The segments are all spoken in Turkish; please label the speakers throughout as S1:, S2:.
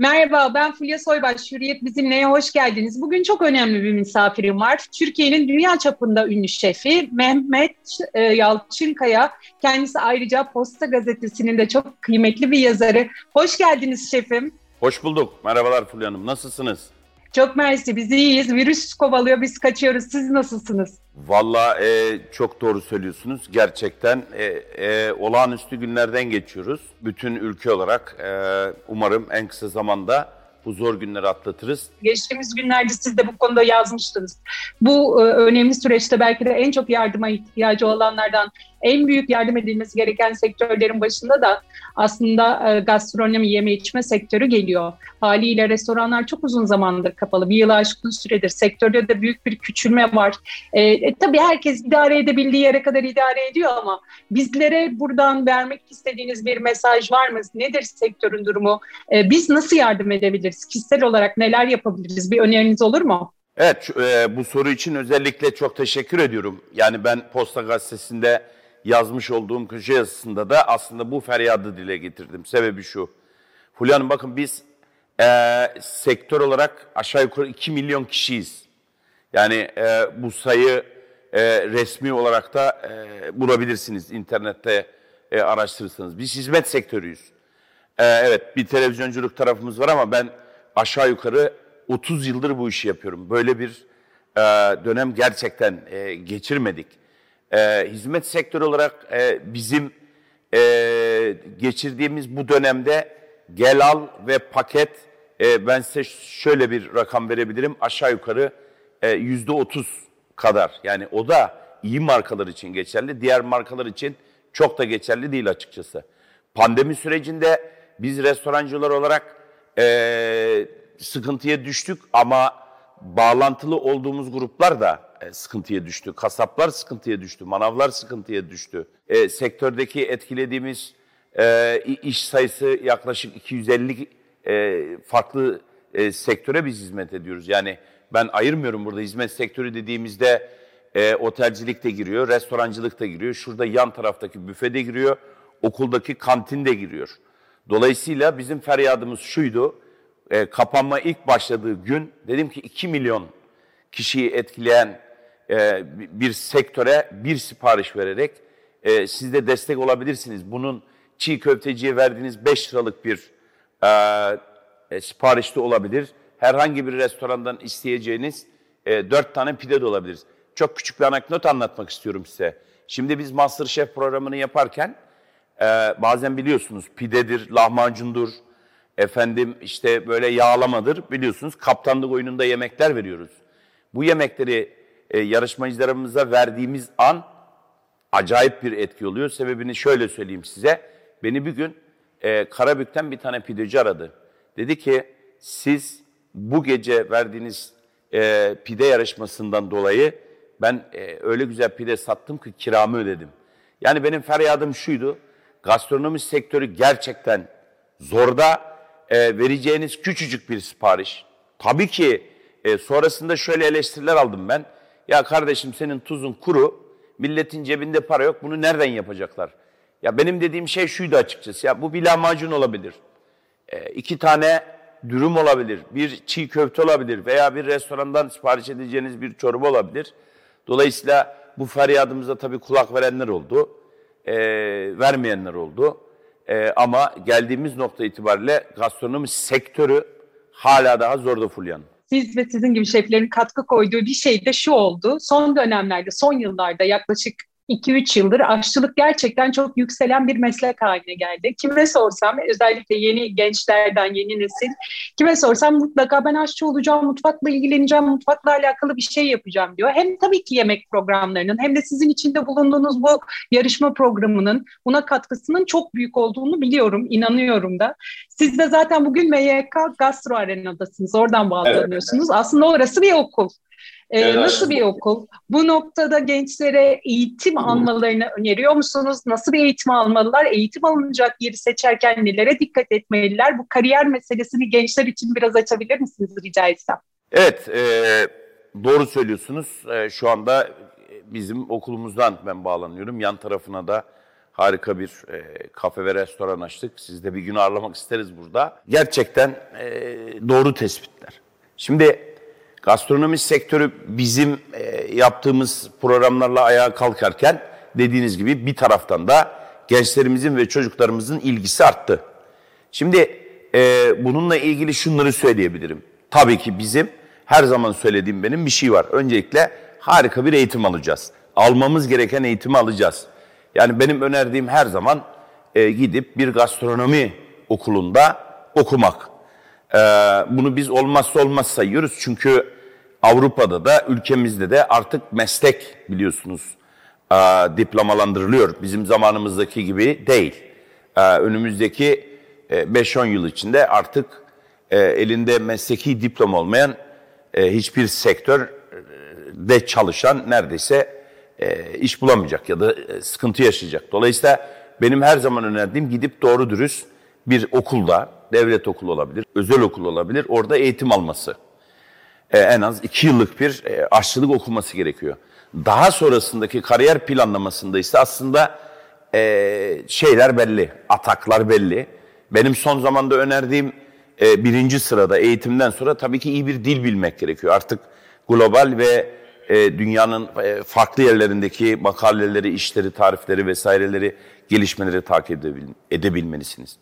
S1: Merhaba, ben Fulya Soybaş. Hürriyet Bizimle'ye hoş geldiniz. Bugün çok önemli bir misafirim var. Türkiye'nin dünya çapında ünlü şefi Mehmet e, Yalçınkaya. Kendisi ayrıca Posta Gazetesi'nin de çok kıymetli bir yazarı. Hoş geldiniz şefim.
S2: Hoş bulduk. Merhabalar Fulya Hanım. Nasılsınız?
S1: Çok mersi. Biz iyiyiz. Virüs kovalıyor, biz kaçıyoruz. Siz nasılsınız?
S2: Valla e, çok doğru söylüyorsunuz. Gerçekten e, e, olağanüstü günlerden geçiyoruz. Bütün ülke olarak e, umarım en kısa zamanda bu zor günleri atlatırız.
S1: Geçtiğimiz günlerde siz de bu konuda yazmıştınız. Bu e, önemli süreçte belki de en çok yardıma ihtiyacı olanlardan en büyük yardım edilmesi gereken sektörlerin başında da aslında e, gastronomi, yeme içme sektörü geliyor. Haliyle restoranlar çok uzun zamandır kapalı. Bir yılı aşkın süredir. Sektörde de büyük bir küçülme var. E, e, tabii herkes idare edebildiği yere kadar idare ediyor ama bizlere buradan vermek istediğiniz bir mesaj var mı? Nedir sektörün durumu? E, biz nasıl yardım edebiliriz? Kişisel olarak neler yapabiliriz? Bir öneriniz olur mu?
S2: Evet, e, bu soru için özellikle çok teşekkür ediyorum. Yani ben Posta Gazetesi'nde yazmış olduğum köşe yazısında da aslında bu feryadı dile getirdim. Sebebi şu. Fulya Hanım bakın biz e, sektör olarak aşağı yukarı 2 milyon kişiyiz. Yani e, bu sayı e, resmi olarak da e, bulabilirsiniz internette e, araştırırsanız. Biz hizmet sektörüyüz. E, evet bir televizyonculuk tarafımız var ama ben aşağı yukarı 30 yıldır bu işi yapıyorum. Böyle bir e, dönem gerçekten e, geçirmedik e, hizmet sektörü olarak e, bizim e, geçirdiğimiz bu dönemde gel al ve paket e, ben size şöyle bir rakam verebilirim. Aşağı yukarı e, yüzde otuz kadar. Yani o da iyi markalar için geçerli. Diğer markalar için çok da geçerli değil açıkçası. Pandemi sürecinde biz restorancılar olarak e, sıkıntıya düştük ama bağlantılı olduğumuz gruplar da sıkıntıya düştü. Kasaplar sıkıntıya düştü. Manavlar sıkıntıya düştü. E, sektördeki etkilediğimiz e, iş sayısı yaklaşık 250 e, farklı e, sektöre biz hizmet ediyoruz. Yani ben ayırmıyorum burada hizmet sektörü dediğimizde e, otelcilik de giriyor, restorancılık da giriyor. Şurada yan taraftaki büfe de giriyor, okuldaki kantin de giriyor. Dolayısıyla bizim feryadımız şuydu, e, kapanma ilk başladığı gün dedim ki 2 milyon kişiyi etkileyen e, bir sektöre bir sipariş vererek e, siz de destek olabilirsiniz. Bunun çiğ köfteciye verdiğiniz 5 liralık bir e, e, sipariş de olabilir. Herhangi bir restorandan isteyeceğiniz e, 4 tane pide de olabilir. Çok küçük bir anekdot anlatmak istiyorum size. Şimdi biz Masterchef programını yaparken e, bazen biliyorsunuz pidedir, lahmacundur, efendim işte böyle yağlamadır biliyorsunuz kaptanlık oyununda yemekler veriyoruz. Bu yemekleri e, yarışmacılarımıza verdiğimiz an acayip bir etki oluyor. Sebebini şöyle söyleyeyim size. Beni bir gün e, Karabük'ten bir tane pideci aradı. Dedi ki siz bu gece verdiğiniz e, pide yarışmasından dolayı ben e, öyle güzel pide sattım ki kiramı ödedim. Yani benim feryadım şuydu. Gastronomi sektörü gerçekten zorda e, vereceğiniz küçücük bir sipariş. Tabii ki e, sonrasında şöyle eleştiriler aldım ben. Ya kardeşim senin tuzun kuru, milletin cebinde para yok, bunu nereden yapacaklar? Ya benim dediğim şey şuydu açıkçası, ya bu bir lahmacun olabilir, e, iki tane dürüm olabilir, bir çiğ köfte olabilir veya bir restorandan sipariş edeceğiniz bir çorba olabilir. Dolayısıyla bu feryadımıza tabii kulak verenler oldu, e, vermeyenler oldu. E, ama geldiğimiz nokta itibariyle gastronomi sektörü hala daha zorda Fulyan
S1: siz ve sizin gibi şeflerin katkı koyduğu bir şey de şu oldu. Son dönemlerde, son yıllarda yaklaşık 2-3 yıldır aşçılık gerçekten çok yükselen bir meslek haline geldi. Kime sorsam özellikle yeni gençlerden, yeni nesil kime sorsam mutlaka ben aşçı olacağım, mutfakla ilgileneceğim, mutfakla alakalı bir şey yapacağım diyor. Hem tabii ki yemek programlarının hem de sizin içinde bulunduğunuz bu yarışma programının buna katkısının çok büyük olduğunu biliyorum, inanıyorum da. Siz de zaten bugün MYK Gastro Arena'dasınız, oradan bağlanıyorsunuz. Evet. Aslında orası bir okul. Ee, evet. Nasıl bir okul? Bu noktada gençlere eğitim almalarını öneriyor musunuz? Nasıl bir eğitim almalılar? Eğitim alınacak yeri seçerken nelere dikkat etmeliler? Bu kariyer meselesini gençler için biraz açabilir misiniz rica etsem?
S2: Evet, e, doğru söylüyorsunuz. E, şu anda bizim okulumuzdan ben bağlanıyorum. Yan tarafına da harika bir e, kafe ve restoran açtık. Siz de bir gün ağırlamak isteriz burada. Gerçekten e, doğru tespitler. Şimdi gastronomi sektörü bizim e, yaptığımız programlarla ayağa kalkarken dediğiniz gibi bir taraftan da gençlerimizin ve çocuklarımızın ilgisi arttı. Şimdi e, bununla ilgili şunları söyleyebilirim. Tabii ki bizim her zaman söylediğim benim bir şey var. Öncelikle harika bir eğitim alacağız. Almamız gereken eğitimi alacağız. Yani benim önerdiğim her zaman e, gidip bir gastronomi okulunda okumak. E, bunu biz olmazsa olmaz sayıyoruz. Çünkü Avrupa'da da ülkemizde de artık meslek biliyorsunuz e, diplomalandırılıyor. Bizim zamanımızdaki gibi değil. E, önümüzdeki 5-10 yıl içinde artık elinde mesleki diploma olmayan hiçbir sektör de çalışan neredeyse iş bulamayacak ya da sıkıntı yaşayacak. Dolayısıyla benim her zaman önerdiğim gidip doğru dürüst bir okulda, devlet okulu olabilir, özel okul olabilir, orada eğitim alması. en az iki yıllık bir aşçılık okuması gerekiyor. Daha sonrasındaki kariyer planlamasında ise aslında şeyler belli, ataklar belli. Benim son zamanda önerdiğim e, birinci sırada eğitimden sonra tabii ki iyi bir dil bilmek gerekiyor. Artık global ve e, dünyanın e, farklı yerlerindeki makaleleri, işleri, tarifleri vesaireleri, gelişmeleri takip edebil edebilmelisiniz.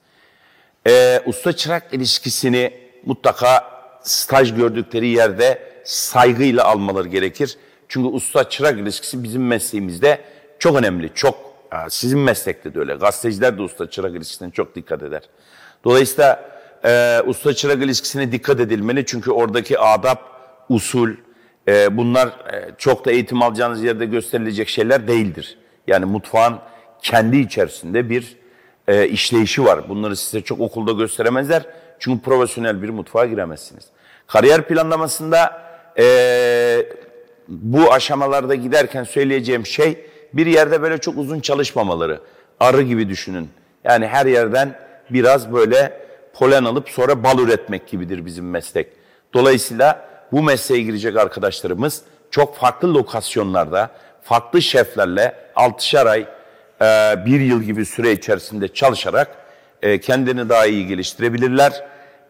S2: E, Usta-çırak ilişkisini mutlaka staj gördükleri yerde saygıyla almaları gerekir. Çünkü usta-çırak ilişkisi bizim mesleğimizde çok önemli, çok sizin meslekte de öyle. Gazeteciler de usta-çırak ilişkisine çok dikkat eder. Dolayısıyla e, usta-çırak ilişkisine dikkat edilmeli. Çünkü oradaki adap, usul, e, bunlar e, çok da eğitim alacağınız yerde gösterilecek şeyler değildir. Yani mutfağın kendi içerisinde bir e, işleyişi var. Bunları size çok okulda gösteremezler. Çünkü profesyonel bir mutfağa giremezsiniz. Kariyer planlamasında e, bu aşamalarda giderken söyleyeceğim şey bir yerde böyle çok uzun çalışmamaları. Arı gibi düşünün. Yani her yerden biraz böyle polen alıp sonra bal üretmek gibidir bizim meslek. Dolayısıyla bu mesleğe girecek arkadaşlarımız çok farklı lokasyonlarda, farklı şeflerle altışar ay, bir yıl gibi süre içerisinde çalışarak e, kendini daha iyi geliştirebilirler.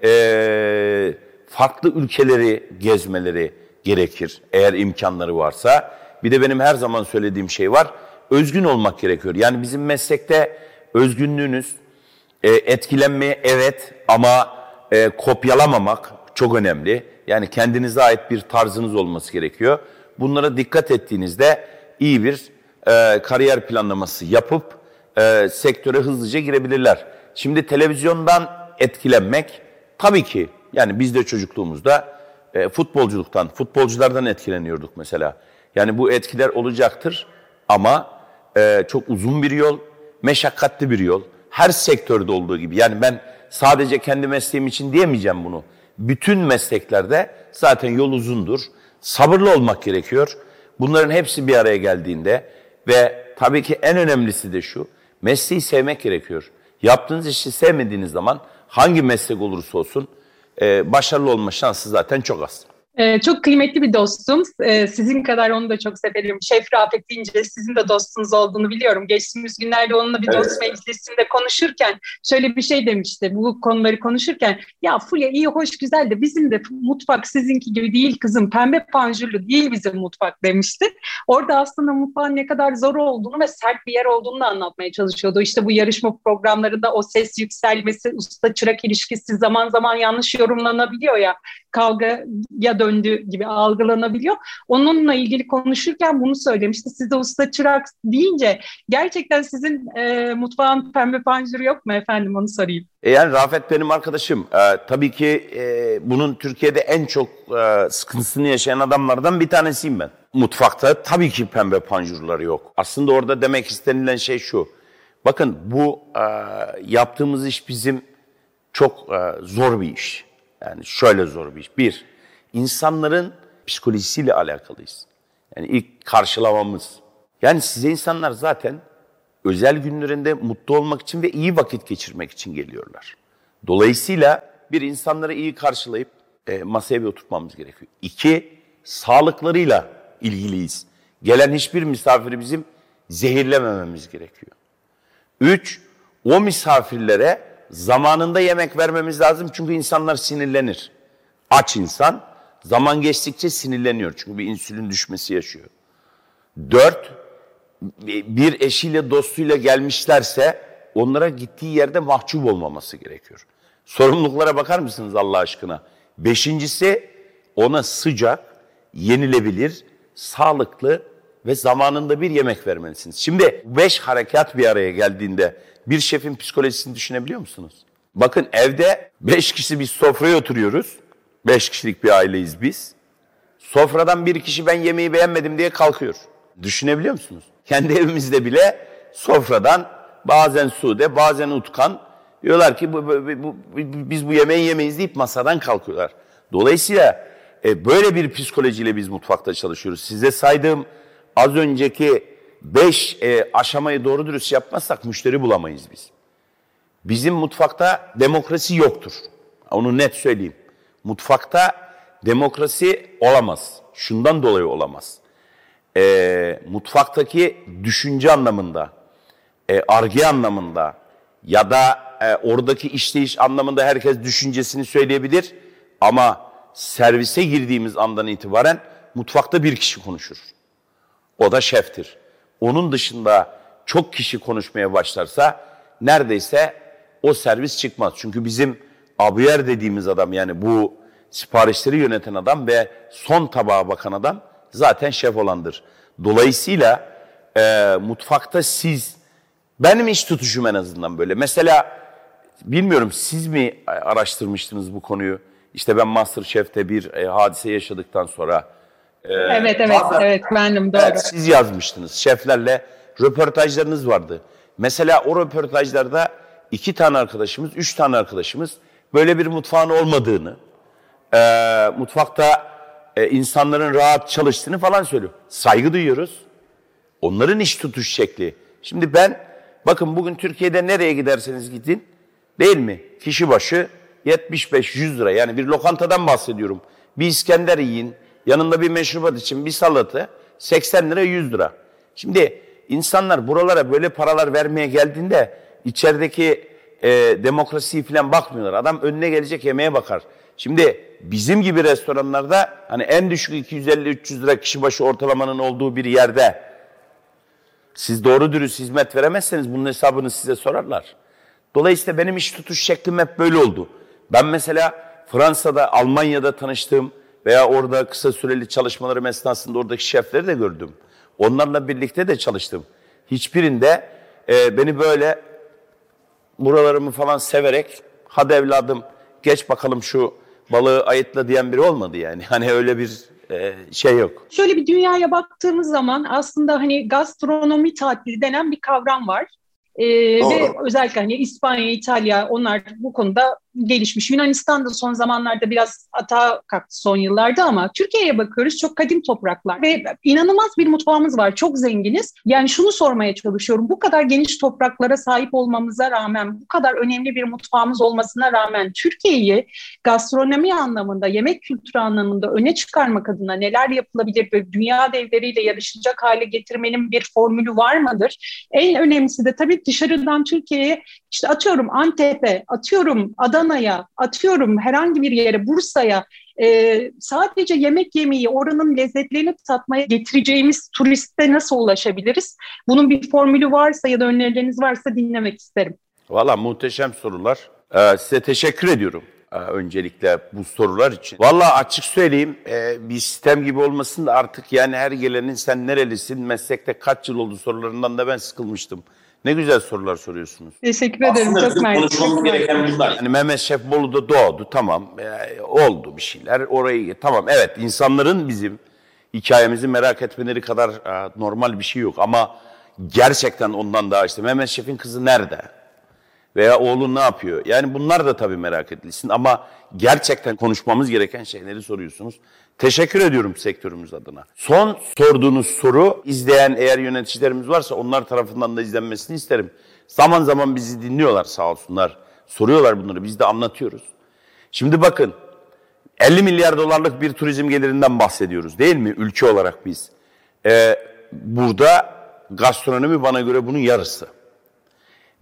S2: E, farklı ülkeleri gezmeleri gerekir eğer imkanları varsa. Bir de benim her zaman söylediğim şey var. Özgün olmak gerekiyor. Yani bizim meslekte özgünlüğünüz, e, etkilenmeye evet ama e, kopyalamamak çok önemli. Yani kendinize ait bir tarzınız olması gerekiyor. Bunlara dikkat ettiğinizde iyi bir e, kariyer planlaması yapıp e, sektöre hızlıca girebilirler. Şimdi televizyondan etkilenmek tabii ki yani biz de çocukluğumuzda e, futbolculuktan, futbolculardan etkileniyorduk mesela. Yani bu etkiler olacaktır ama e, çok uzun bir yol, meşakkatli bir yol. Her sektörde olduğu gibi. Yani ben sadece kendi mesleğim için diyemeyeceğim bunu. Bütün mesleklerde zaten yol uzundur. Sabırlı olmak gerekiyor. Bunların hepsi bir araya geldiğinde ve tabii ki en önemlisi de şu. Mesleği sevmek gerekiyor. Yaptığınız işi sevmediğiniz zaman hangi meslek olursa olsun e, başarılı olma şansı zaten çok az.
S1: Ee, çok kıymetli bir dostum. Ee, sizin kadar onu da çok severim. Şef Rafet deyince sizin de dostunuz olduğunu biliyorum. Geçtiğimiz günlerde onunla bir evet. dost meclisinde konuşurken şöyle bir şey demişti. Bu konuları konuşurken ya Fulya iyi hoş güzel de bizim de mutfak sizinki gibi değil kızım. Pembe panjurlu değil bizim mutfak demişti. Orada aslında mutfağın ne kadar zor olduğunu ve sert bir yer olduğunu da anlatmaya çalışıyordu. İşte bu yarışma programlarında o ses yükselmesi, usta çırak ilişkisi zaman zaman yanlış yorumlanabiliyor ya. Kavga ya da döndü gibi algılanabiliyor. Onunla ilgili konuşurken bunu söylemişti. Size usta çırak deyince gerçekten sizin e, mutfağın pembe panjuru yok mu efendim onu sorayım.
S2: E yani Rafet benim arkadaşım. Ee, tabii ki e, bunun Türkiye'de en çok e, sıkıntısını yaşayan adamlardan bir tanesiyim ben. Mutfakta tabii ki pembe panjurları yok. Aslında orada demek istenilen şey şu. Bakın bu e, yaptığımız iş bizim çok e, zor bir iş. Yani şöyle zor bir iş. Bir, insanların psikolojisiyle alakalıyız. Yani ilk karşılamamız. Yani size insanlar zaten özel günlerinde mutlu olmak için ve iyi vakit geçirmek için geliyorlar. Dolayısıyla bir insanları iyi karşılayıp e, masaya bir oturtmamız gerekiyor. İki, sağlıklarıyla ilgiliyiz. Gelen hiçbir misafiri bizim zehirlemememiz gerekiyor. Üç, o misafirlere zamanında yemek vermemiz lazım çünkü insanlar sinirlenir. Aç insan zaman geçtikçe sinirleniyor çünkü bir insülin düşmesi yaşıyor. Dört, bir eşiyle dostuyla gelmişlerse onlara gittiği yerde mahcup olmaması gerekiyor. Sorumluluklara bakar mısınız Allah aşkına? Beşincisi ona sıcak, yenilebilir, sağlıklı ve zamanında bir yemek vermelisiniz. Şimdi beş harekat bir araya geldiğinde bir şefin psikolojisini düşünebiliyor musunuz? Bakın evde beş kişi biz sofraya oturuyoruz. Beş kişilik bir aileyiz biz. Sofradan bir kişi ben yemeği beğenmedim diye kalkıyor. Düşünebiliyor musunuz? Kendi evimizde bile sofradan bazen Sude, bazen Utkan diyorlar ki bu, bu, bu, biz bu yemeği yemeyiz deyip masadan kalkıyorlar. Dolayısıyla e, böyle bir psikolojiyle biz mutfakta çalışıyoruz. Size saydığım az önceki beş e, aşamayı doğru dürüst yapmazsak müşteri bulamayız biz. Bizim mutfakta demokrasi yoktur. Onu net söyleyeyim. Mutfakta demokrasi olamaz. Şundan dolayı olamaz. E, mutfaktaki düşünce anlamında, e, arge anlamında ya da e, oradaki işleyiş anlamında herkes düşüncesini söyleyebilir. Ama servise girdiğimiz andan itibaren mutfakta bir kişi konuşur. O da şeftir. Onun dışında çok kişi konuşmaya başlarsa neredeyse o servis çıkmaz. Çünkü bizim abiyer dediğimiz adam yani bu siparişleri yöneten adam ve son tabağa bakan adam zaten şef olandır. Dolayısıyla e, mutfakta siz, benim iş tutuşum en azından böyle. Mesela bilmiyorum siz mi araştırmıştınız bu konuyu? İşte ben Masterchef'te bir e, hadise yaşadıktan sonra.
S1: E, evet evet bazen, evet bendim doğru. Evet,
S2: siz yazmıştınız. Şeflerle röportajlarınız vardı. Mesela o röportajlarda iki tane arkadaşımız, üç tane arkadaşımız böyle bir mutfağın olmadığını, e, mutfakta e, insanların rahat çalıştığını falan söylüyor. Saygı duyuyoruz. Onların iş tutuş şekli. Şimdi ben, bakın bugün Türkiye'de nereye giderseniz gidin, değil mi? Kişi başı 75-100 lira. Yani bir lokantadan bahsediyorum. Bir İskender yiyin, yanında bir meşrubat için bir salatı 80 lira 100 lira. Şimdi insanlar buralara böyle paralar vermeye geldiğinde içerideki e, demokrasiyi falan bakmıyorlar. Adam önüne gelecek yemeğe bakar. Şimdi bizim gibi restoranlarda hani en düşük 250-300 lira kişi başı ortalamanın olduğu bir yerde siz doğru dürüst hizmet veremezseniz bunun hesabını size sorarlar. Dolayısıyla benim iş tutuş şeklim hep böyle oldu. Ben mesela Fransa'da, Almanya'da tanıştığım veya orada kısa süreli çalışmalarım esnasında oradaki şefleri de gördüm. Onlarla birlikte de çalıştım. Hiçbirinde e, beni böyle buralarımı falan severek hadi evladım geç bakalım şu balığı ayıtla diyen biri olmadı yani. Hani öyle bir e, şey yok.
S1: Şöyle bir dünyaya baktığımız zaman aslında hani gastronomi tatili denen bir kavram var. Ee, ve özellikle hani İspanya, İtalya onlar bu konuda gelişmiş. Yunanistan da son zamanlarda biraz hata kalktı son yıllarda ama Türkiye'ye bakıyoruz çok kadim topraklar ve inanılmaz bir mutfağımız var. Çok zenginiz. Yani şunu sormaya çalışıyorum. Bu kadar geniş topraklara sahip olmamıza rağmen, bu kadar önemli bir mutfağımız olmasına rağmen Türkiye'yi gastronomi anlamında, yemek kültürü anlamında öne çıkarmak adına neler yapılabilir ve dünya devleriyle yarışacak hale getirmenin bir formülü var mıdır? En önemlisi de tabii dışarıdan Türkiye'ye işte atıyorum Antep'e, atıyorum Adana'ya, atıyorum herhangi bir yere, Bursa'ya e, sadece yemek yemeyi, oranın lezzetlerini tatmaya getireceğimiz turiste nasıl ulaşabiliriz? Bunun bir formülü varsa ya da önerileriniz varsa dinlemek isterim.
S2: Valla muhteşem sorular. Ee, size teşekkür ediyorum ee, öncelikle bu sorular için. Valla açık söyleyeyim e, bir sistem gibi olmasın da artık yani her gelenin sen nerelisin, meslekte kaç yıl oldu sorularından da ben sıkılmıştım. Ne güzel sorular soruyorsunuz.
S1: Teşekkür ederim. Aslında Çok mersi. konuşmamız
S2: gereken bunlar. Yani Mehmet Şef Bolu'da doğdu tamam. E, oldu bir şeyler. Orayı tamam evet insanların bizim hikayemizi merak etmeleri kadar e, normal bir şey yok. Ama gerçekten ondan daha işte Mehmet Şef'in kızı nerede? Veya oğlu ne yapıyor? Yani bunlar da tabii merak edilsin ama gerçekten konuşmamız gereken şeyleri soruyorsunuz. Teşekkür ediyorum sektörümüz adına. Son sorduğunuz soru izleyen eğer yöneticilerimiz varsa onlar tarafından da izlenmesini isterim. Zaman zaman bizi dinliyorlar sağ olsunlar. Soruyorlar bunları biz de anlatıyoruz. Şimdi bakın 50 milyar dolarlık bir turizm gelirinden bahsediyoruz değil mi ülke olarak biz. Ee, burada gastronomi bana göre bunun yarısı.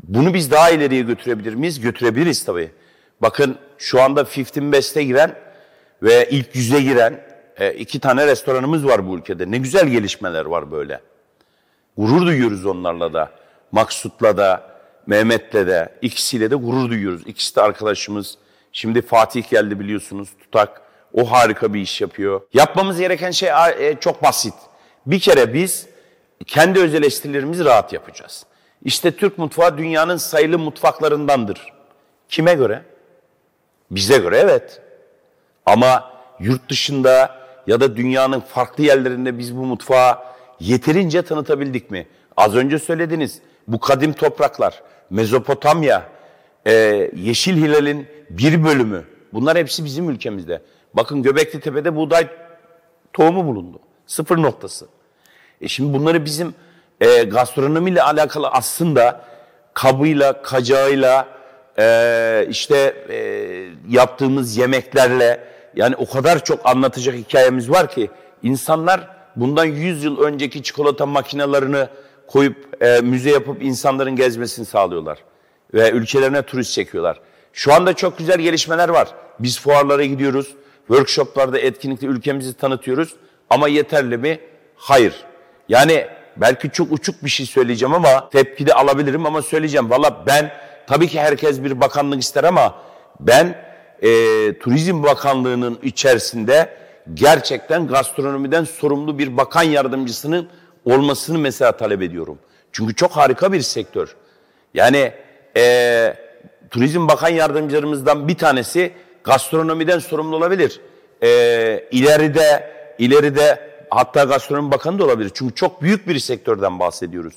S2: Bunu biz daha ileriye götürebilir miyiz? Götürebiliriz tabii. Bakın şu anda 15 Best'e giren ve ilk yüze giren e, iki tane restoranımız var bu ülkede. Ne güzel gelişmeler var böyle. Gurur duyuyoruz onlarla da. Maksut'la da, Mehmet'le de, ikisiyle de gurur duyuyoruz. İkisi de arkadaşımız. Şimdi Fatih geldi biliyorsunuz, Tutak. O harika bir iş yapıyor. Yapmamız gereken şey e, çok basit. Bir kere biz kendi öz eleştirilerimizi rahat yapacağız. İşte Türk mutfağı dünyanın sayılı mutfaklarındandır. Kime göre? Bize göre evet. Ama yurt dışında ya da dünyanın farklı yerlerinde biz bu mutfağı yeterince tanıtabildik mi? Az önce söylediniz bu kadim topraklar, Mezopotamya, e, Yeşil Hilal'in bir bölümü bunlar hepsi bizim ülkemizde. Bakın Göbekli Tepe'de buğday tohumu bulundu. Sıfır noktası. E şimdi bunları bizim e, gastronomiyle alakalı aslında kabıyla, kacağıyla, e, işte e, yaptığımız yemeklerle yani o kadar çok anlatacak hikayemiz var ki insanlar bundan 100 yıl önceki çikolata makinelerini koyup e, müze yapıp insanların gezmesini sağlıyorlar. Ve ülkelerine turist çekiyorlar. Şu anda çok güzel gelişmeler var. Biz fuarlara gidiyoruz, workshoplarda, etkinlikte ülkemizi tanıtıyoruz. Ama yeterli mi? Hayır. Yani belki çok uçuk bir şey söyleyeceğim ama tepki de alabilirim ama söyleyeceğim. Valla ben tabii ki herkes bir bakanlık ister ama ben e, Turizm Bakanlığı'nın içerisinde gerçekten gastronomiden sorumlu bir bakan yardımcısının olmasını mesela talep ediyorum. Çünkü çok harika bir sektör. Yani e, Turizm Bakan Yardımcılarımızdan bir tanesi gastronomiden sorumlu olabilir. E, ileride ileride hatta gastronomi bakanı da olabilir. Çünkü çok büyük bir sektörden bahsediyoruz.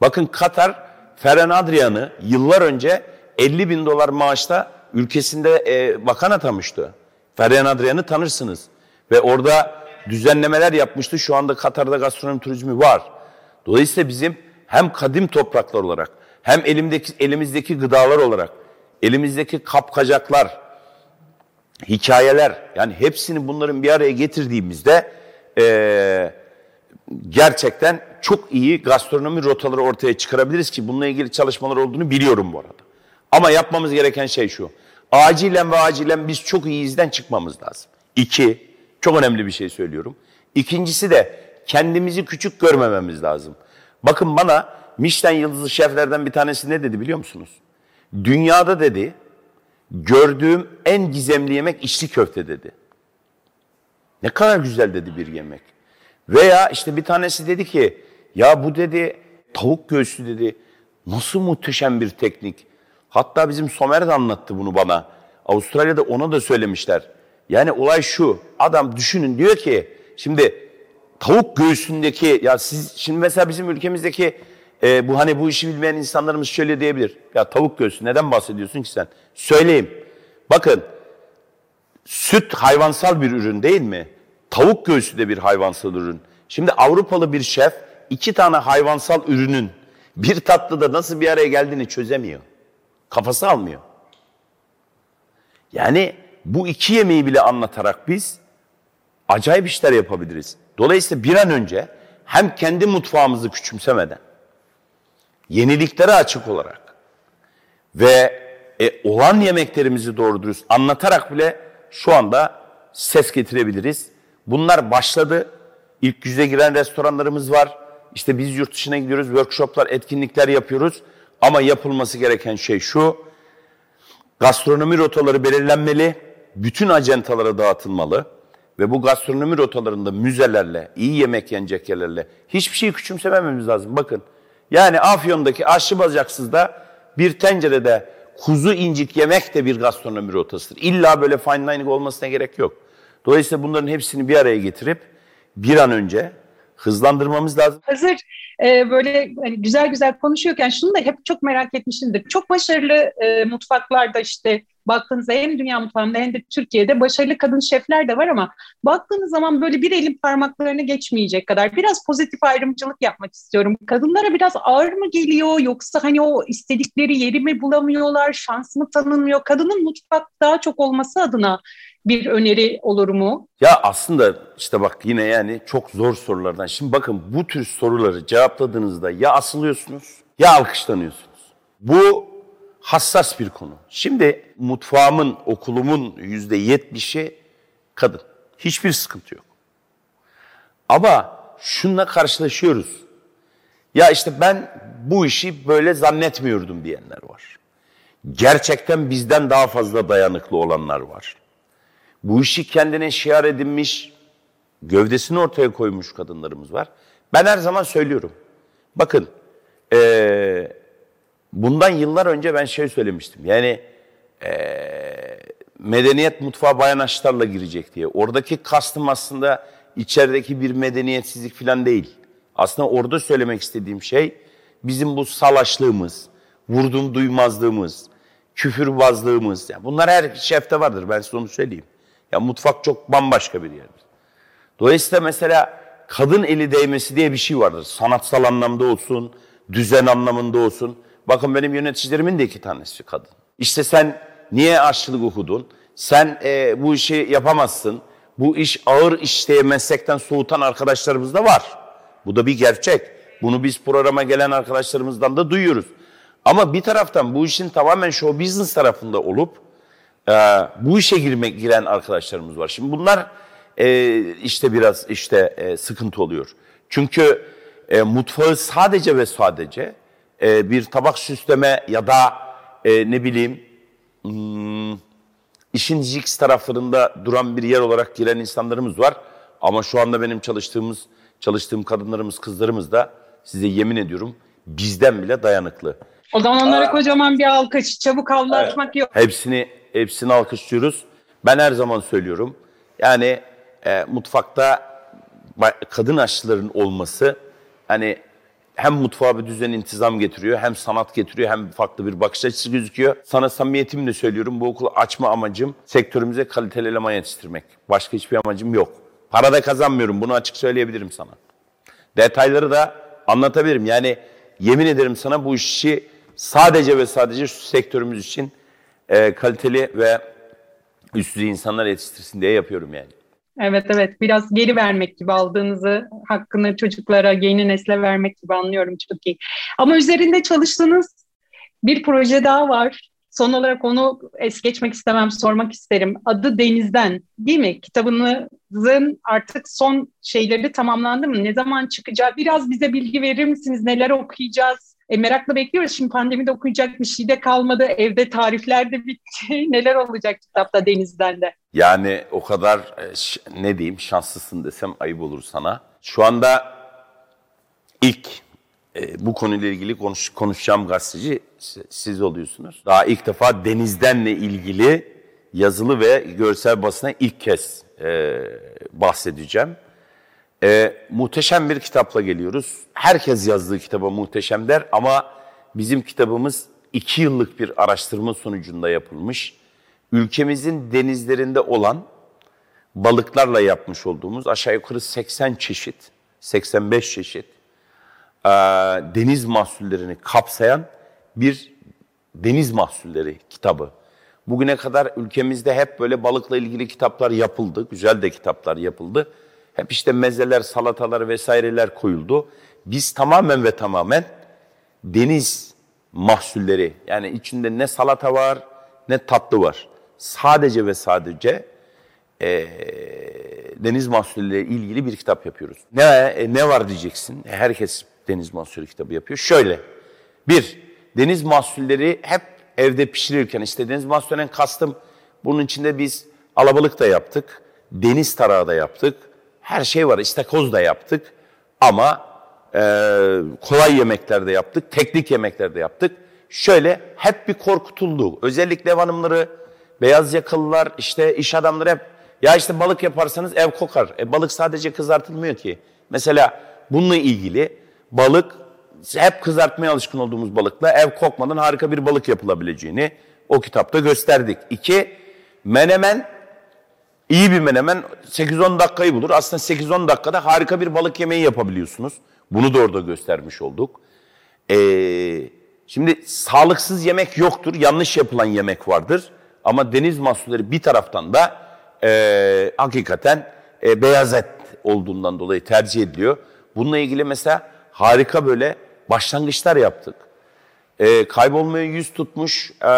S2: Bakın Katar Ferhan Adrian'ı yıllar önce 50 bin dolar maaşta ülkesinde e, bakan atamıştı. Ferhan Adrian'ı tanırsınız. Ve orada düzenlemeler yapmıştı. Şu anda Katar'da gastronomi turizmi var. Dolayısıyla bizim hem kadim topraklar olarak hem elimdeki, elimizdeki gıdalar olarak elimizdeki kapkacaklar, hikayeler yani hepsini bunların bir araya getirdiğimizde e, gerçekten çok iyi gastronomi rotaları ortaya çıkarabiliriz ki bununla ilgili çalışmalar olduğunu biliyorum bu arada. Ama yapmamız gereken şey şu. Acilen ve acilen biz çok iyi izden çıkmamız lazım. İki, çok önemli bir şey söylüyorum. İkincisi de kendimizi küçük görmememiz lazım. Bakın bana Michelin yıldızlı şeflerden bir tanesi ne dedi biliyor musunuz? Dünyada dedi, gördüğüm en gizemli yemek içli köfte dedi. Ne kadar güzel dedi bir yemek. Veya işte bir tanesi dedi ki ya bu dedi tavuk göğsü dedi nasıl muhteşem bir teknik. Hatta bizim Somer de anlattı bunu bana. Avustralya'da ona da söylemişler. Yani olay şu adam düşünün diyor ki şimdi tavuk göğsündeki ya siz şimdi mesela bizim ülkemizdeki e, bu hani bu işi bilmeyen insanlarımız şöyle diyebilir. Ya tavuk göğsü neden bahsediyorsun ki sen? Söyleyeyim. Bakın süt hayvansal bir ürün değil mi? Tavuk göğsü de bir hayvansal ürün. Şimdi Avrupalı bir şef iki tane hayvansal ürünün bir tatlıda nasıl bir araya geldiğini çözemiyor. Kafası almıyor. Yani bu iki yemeği bile anlatarak biz acayip işler yapabiliriz. Dolayısıyla bir an önce hem kendi mutfağımızı küçümsemeden, yeniliklere açık olarak ve e, olan yemeklerimizi doğru dürüst anlatarak bile şu anda ses getirebiliriz. Bunlar başladı. İlk yüze giren restoranlarımız var. İşte biz yurt dışına gidiyoruz, workshoplar, etkinlikler yapıyoruz. Ama yapılması gereken şey şu, gastronomi rotaları belirlenmeli, bütün acentalara dağıtılmalı ve bu gastronomi rotalarında müzelerle, iyi yemek yenecek yerlerle hiçbir şeyi küçümsemememiz lazım. Bakın, yani Afyon'daki aşçı bacaksızda bir tencerede kuzu incik yemek de bir gastronomi rotasıdır. İlla böyle fine dining olmasına gerek yok. Dolayısıyla bunların hepsini bir araya getirip bir an önce hızlandırmamız lazım.
S1: Hazır e, böyle hani güzel güzel konuşuyorken şunu da hep çok merak etmişimdir. Çok başarılı e, mutfaklarda işte baktığınızda hem dünya mutfağında hem de Türkiye'de başarılı kadın şefler de var ama baktığınız zaman böyle bir elin parmaklarını geçmeyecek kadar biraz pozitif ayrımcılık yapmak istiyorum. Kadınlara biraz ağır mı geliyor yoksa hani o istedikleri yeri mi bulamıyorlar, şans mı tanınmıyor? Kadının mutfak daha çok olması adına bir öneri olur mu?
S2: Ya aslında işte bak yine yani çok zor sorulardan. Şimdi bakın bu tür soruları cevapladığınızda ya asılıyorsunuz ya alkışlanıyorsunuz. Bu hassas bir konu. Şimdi mutfağımın, okulumun yüzde yetmişi kadın. Hiçbir sıkıntı yok. Ama şunla karşılaşıyoruz. Ya işte ben bu işi böyle zannetmiyordum diyenler var. Gerçekten bizden daha fazla dayanıklı olanlar var. Bu işi kendine şiar edinmiş, gövdesini ortaya koymuş kadınlarımız var. Ben her zaman söylüyorum. Bakın, ee, bundan yıllar önce ben şey söylemiştim. Yani ee, medeniyet mutfağı bayan aşılarla girecek diye. Oradaki kastım aslında içerideki bir medeniyetsizlik falan değil. Aslında orada söylemek istediğim şey bizim bu salaşlığımız, vurdum duymazlığımız, küfürbazlığımız. Yani bunlar her şefte vardır ben size onu söyleyeyim. Ya mutfak çok bambaşka bir yerdir. Dolayısıyla mesela kadın eli değmesi diye bir şey vardır. Sanatsal anlamda olsun, düzen anlamında olsun. Bakın benim yöneticilerimin de iki tanesi kadın. İşte sen niye aşçılık okudun? Sen e, bu işi yapamazsın. Bu iş ağır iş diye meslekten soğutan arkadaşlarımız da var. Bu da bir gerçek. Bunu biz programa gelen arkadaşlarımızdan da duyuyoruz. Ama bir taraftan bu işin tamamen show business tarafında olup e, bu işe girmek giren arkadaşlarımız var. Şimdi bunlar e, işte biraz işte e, sıkıntı oluyor. Çünkü e, mutfağı sadece ve sadece e, bir tabak süsleme ya da e, ne bileyim hmm, işin jigs taraflarında duran bir yer olarak giren insanlarımız var. Ama şu anda benim çalıştığımız çalıştığım kadınlarımız, kızlarımız da size yemin ediyorum bizden bile dayanıklı.
S1: O zaman onlara Aa, kocaman bir alkış, çabuk havlatmak evet. yok.
S2: Hepsini hepsini alkışlıyoruz. Ben her zaman söylüyorum. Yani e, mutfakta kadın aşçıların olması hani hem mutfağa bir düzen intizam getiriyor, hem sanat getiriyor, hem farklı bir bakış açısı gözüküyor. Sana samimiyetimle söylüyorum bu okulu açma amacım sektörümüze kaliteli eleman yetiştirmek. Başka hiçbir amacım yok. Para da kazanmıyorum bunu açık söyleyebilirim sana. Detayları da anlatabilirim. Yani yemin ederim sana bu işi sadece ve sadece şu sektörümüz için e, kaliteli ve üst düzey insanlar yetiştirsin diye yapıyorum yani.
S1: Evet evet biraz geri vermek gibi aldığınızı hakkını çocuklara yeni nesle vermek gibi anlıyorum çok iyi. Ama üzerinde çalıştığınız bir proje daha var. Son olarak onu es geçmek istemem, sormak isterim. Adı Deniz'den değil mi? Kitabınızın artık son şeyleri tamamlandı mı? Ne zaman çıkacak? Biraz bize bilgi verir misiniz? Neler okuyacağız? E, merakla bekliyoruz. Şimdi pandemide okuyacak bir şey de kalmadı. Evde tarifler de bitti. Neler olacak kitapta Deniz'den de?
S2: Yani o kadar e, ne diyeyim şanslısın desem ayıp olur sana. Şu anda ilk e, bu konuyla ilgili konuş, konuşacağım gazeteci siz oluyorsunuz. Daha ilk defa denizdenle ilgili yazılı ve görsel basına ilk kez e, bahsedeceğim. E, muhteşem bir kitapla geliyoruz. Herkes yazdığı kitaba muhteşem der ama bizim kitabımız iki yıllık bir araştırma sonucunda yapılmış. Ülkemizin denizlerinde olan balıklarla yapmış olduğumuz aşağı yukarı 80 çeşit, 85 çeşit e, deniz mahsullerini kapsayan bir deniz mahsulleri kitabı. Bugüne kadar ülkemizde hep böyle balıkla ilgili kitaplar yapıldı, güzel de kitaplar yapıldı. Hep işte mezeler, salatalar vesaireler koyuldu. Biz tamamen ve tamamen deniz mahsulleri yani içinde ne salata var ne tatlı var. Sadece ve sadece e, deniz mahsulleriyle ilgili bir kitap yapıyoruz. Ne e, ne var diyeceksin. E, herkes deniz mahsulü kitabı yapıyor. Şöyle. Bir, deniz mahsulleri hep evde pişirirken işte deniz mahsullerinden kastım bunun içinde biz alabalık da yaptık. Deniz tarağı da yaptık her şey var. İstakoz da yaptık ama e, kolay yemekler de yaptık, teknik yemekler de yaptık. Şöyle hep bir korkutuldu. Özellikle ev hanımları, beyaz yakalılar, işte iş adamları hep ya işte balık yaparsanız ev kokar. E, balık sadece kızartılmıyor ki. Mesela bununla ilgili balık hep kızartmaya alışkın olduğumuz balıkla ev kokmadan harika bir balık yapılabileceğini o kitapta gösterdik. İki, menemen İyi bir menemen 8-10 dakikayı bulur. Aslında 8-10 dakikada harika bir balık yemeği yapabiliyorsunuz. Bunu da orada göstermiş olduk. Ee, şimdi sağlıksız yemek yoktur. Yanlış yapılan yemek vardır. Ama deniz mahsulleri bir taraftan da e, hakikaten e, beyaz et olduğundan dolayı tercih ediliyor. Bununla ilgili mesela harika böyle başlangıçlar yaptık. E, kaybolmaya yüz tutmuş e,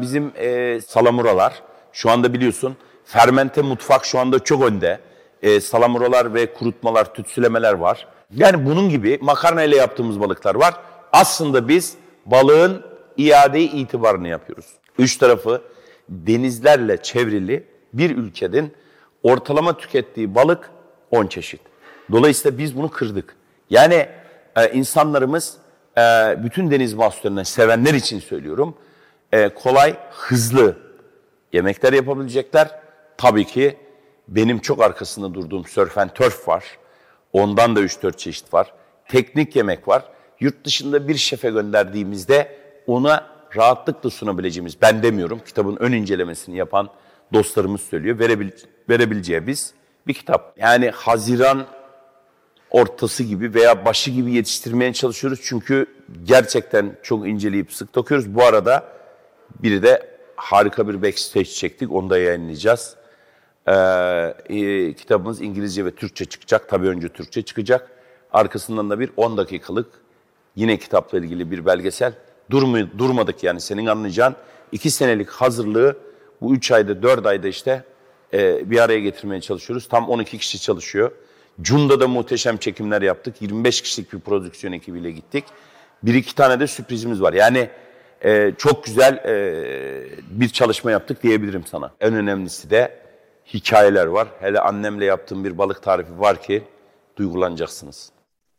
S2: bizim e, salamuralar. Şu anda biliyorsun fermente mutfak şu anda çok önde. E, salamuralar ve kurutmalar, tütsülemeler var. Yani bunun gibi makarna ile yaptığımız balıklar var. Aslında biz balığın iade itibarını yapıyoruz. Üç tarafı denizlerle çevrili bir ülkenin ortalama tükettiği balık 10 çeşit. Dolayısıyla biz bunu kırdık. Yani e, insanlarımız e, bütün deniz mahsullerini sevenler için söylüyorum. E, kolay, hızlı yemekler yapabilecekler. Tabii ki benim çok arkasında durduğum surf and turf var. Ondan da 3-4 çeşit var. Teknik yemek var. Yurt dışında bir şefe gönderdiğimizde ona rahatlıkla sunabileceğimiz, ben demiyorum, kitabın ön incelemesini yapan dostlarımız söylüyor, verebil, verebileceği biz bir kitap. Yani Haziran ortası gibi veya başı gibi yetiştirmeye çalışıyoruz. Çünkü gerçekten çok inceleyip sık dokuyoruz. Bu arada biri de harika bir backstage çektik. Onu da yayınlayacağız. Ee, kitabımız İngilizce ve Türkçe çıkacak. Tabii önce Türkçe çıkacak. Arkasından da bir 10 dakikalık yine kitapla ilgili bir belgesel. Durmu, durmadık yani senin anlayacağın. iki senelik hazırlığı bu üç ayda, dört ayda işte e, bir araya getirmeye çalışıyoruz. Tam 12 kişi çalışıyor. Cunda da muhteşem çekimler yaptık. 25 kişilik bir prodüksiyon ekibiyle gittik. Bir iki tane de sürprizimiz var. Yani e, çok güzel e, bir çalışma yaptık diyebilirim sana. En önemlisi de hikayeler var. Hele annemle yaptığım bir balık tarifi var ki duygulanacaksınız.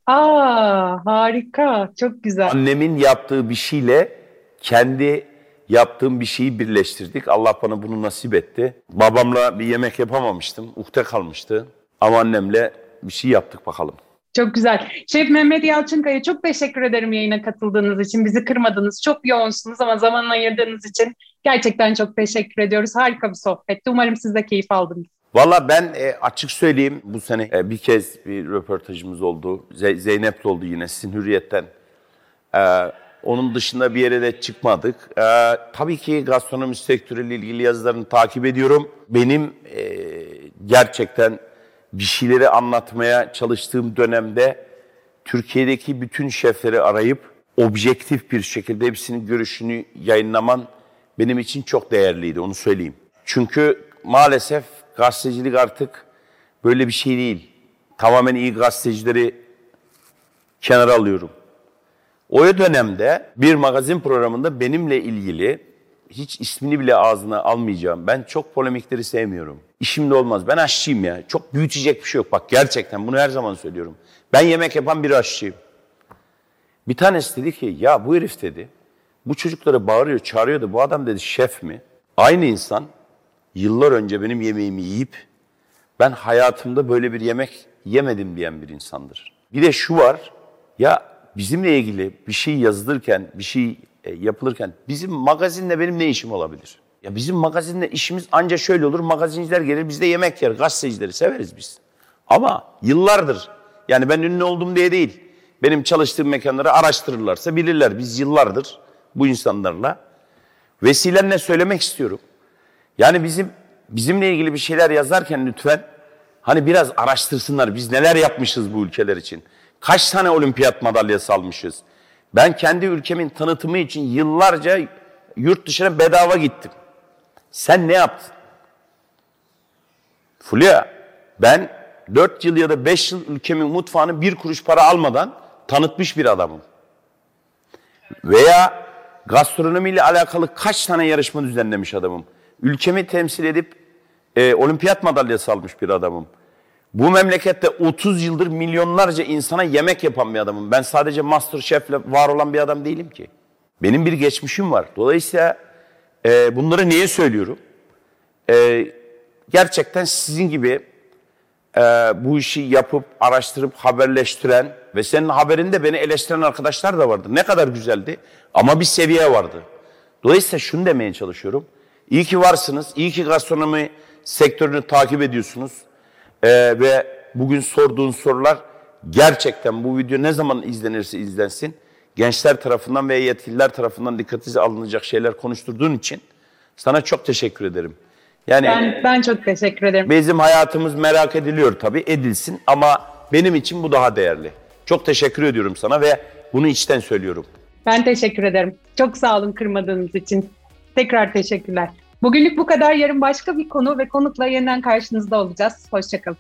S1: Aa harika, çok güzel.
S2: Annemin yaptığı bir şeyle kendi yaptığım bir şeyi birleştirdik. Allah bana bunu nasip etti. Babamla bir yemek yapamamıştım. Uhte kalmıştı. Ama annemle bir şey yaptık bakalım.
S1: Çok güzel. Şef Mehmet Yalçınkaya çok teşekkür ederim yayına katıldığınız için. Bizi kırmadınız. Çok yoğunsunuz ama zaman ayırdığınız için gerçekten çok teşekkür ediyoruz. Harika bir sohbetti. Umarım siz de keyif aldınız.
S2: Valla ben e, açık söyleyeyim bu sene e, bir kez bir röportajımız oldu. Z- Zeynep'le oldu yine sizin Hürriyet'ten. E, onun dışında bir yere de çıkmadık. E, tabii ki gastronomi sektörüyle ilgili yazılarını takip ediyorum. Benim e, gerçekten bir şeyleri anlatmaya çalıştığım dönemde Türkiye'deki bütün şefleri arayıp objektif bir şekilde hepsinin görüşünü yayınlaman benim için çok değerliydi onu söyleyeyim. Çünkü maalesef gazetecilik artık böyle bir şey değil. Tamamen iyi gazetecileri kenara alıyorum. O dönemde bir magazin programında benimle ilgili hiç ismini bile ağzına almayacağım. Ben çok polemikleri sevmiyorum. İşimde olmaz. Ben aşçıyım ya. Çok büyütecek bir şey yok. Bak gerçekten bunu her zaman söylüyorum. Ben yemek yapan bir aşçıyım. Bir tanesi dedi ki ya bu herif dedi bu çocuklara bağırıyor çağırıyor da bu adam dedi şef mi? Aynı insan yıllar önce benim yemeğimi yiyip ben hayatımda böyle bir yemek yemedim diyen bir insandır. Bir de şu var ya bizimle ilgili bir şey yazılırken, bir şey e, yapılırken bizim magazinle benim ne işim olabilir? Ya bizim magazinle işimiz ancak şöyle olur. Magazinciler gelir biz de yemek yer. Gazetecileri severiz biz. Ama yıllardır yani ben ünlü oldum diye değil. Benim çalıştığım mekanları araştırırlarsa bilirler. Biz yıllardır bu insanlarla vesilenle söylemek istiyorum. Yani bizim bizimle ilgili bir şeyler yazarken lütfen hani biraz araştırsınlar. Biz neler yapmışız bu ülkeler için. Kaç tane olimpiyat madalyası almışız. Ben kendi ülkemin tanıtımı için yıllarca yurt dışına bedava gittim. Sen ne yaptın? Fulya, ben 4 yıl ya da 5 yıl ülkemin mutfağını bir kuruş para almadan tanıtmış bir adamım. Veya gastronomiyle alakalı kaç tane yarışma düzenlemiş adamım. Ülkemi temsil edip e, olimpiyat madalyası almış bir adamım. Bu memlekette 30 yıldır milyonlarca insana yemek yapan bir adamım. Ben sadece master chef'le var olan bir adam değilim ki. Benim bir geçmişim var. Dolayısıyla e, bunları niye söylüyorum? E, gerçekten sizin gibi e, bu işi yapıp, araştırıp, haberleştiren ve senin haberinde beni eleştiren arkadaşlar da vardı. Ne kadar güzeldi ama bir seviye vardı. Dolayısıyla şunu demeye çalışıyorum. İyi ki varsınız, iyi ki gastronomi sektörünü takip ediyorsunuz. Ee, ve bugün sorduğun sorular gerçekten bu video ne zaman izlenirse izlensin gençler tarafından ve yetkililer tarafından dikkate alınacak şeyler konuşturduğun için sana çok teşekkür ederim.
S1: Yani ben, ben çok teşekkür ederim.
S2: Bizim hayatımız merak ediliyor tabii edilsin ama benim için bu daha değerli. Çok teşekkür ediyorum sana ve bunu içten söylüyorum.
S1: Ben teşekkür ederim. Çok sağ olun kırmadığınız için. Tekrar teşekkürler. Bugünlük bu kadar. Yarın başka bir konu ve konukla yeniden karşınızda olacağız. Hoşçakalın.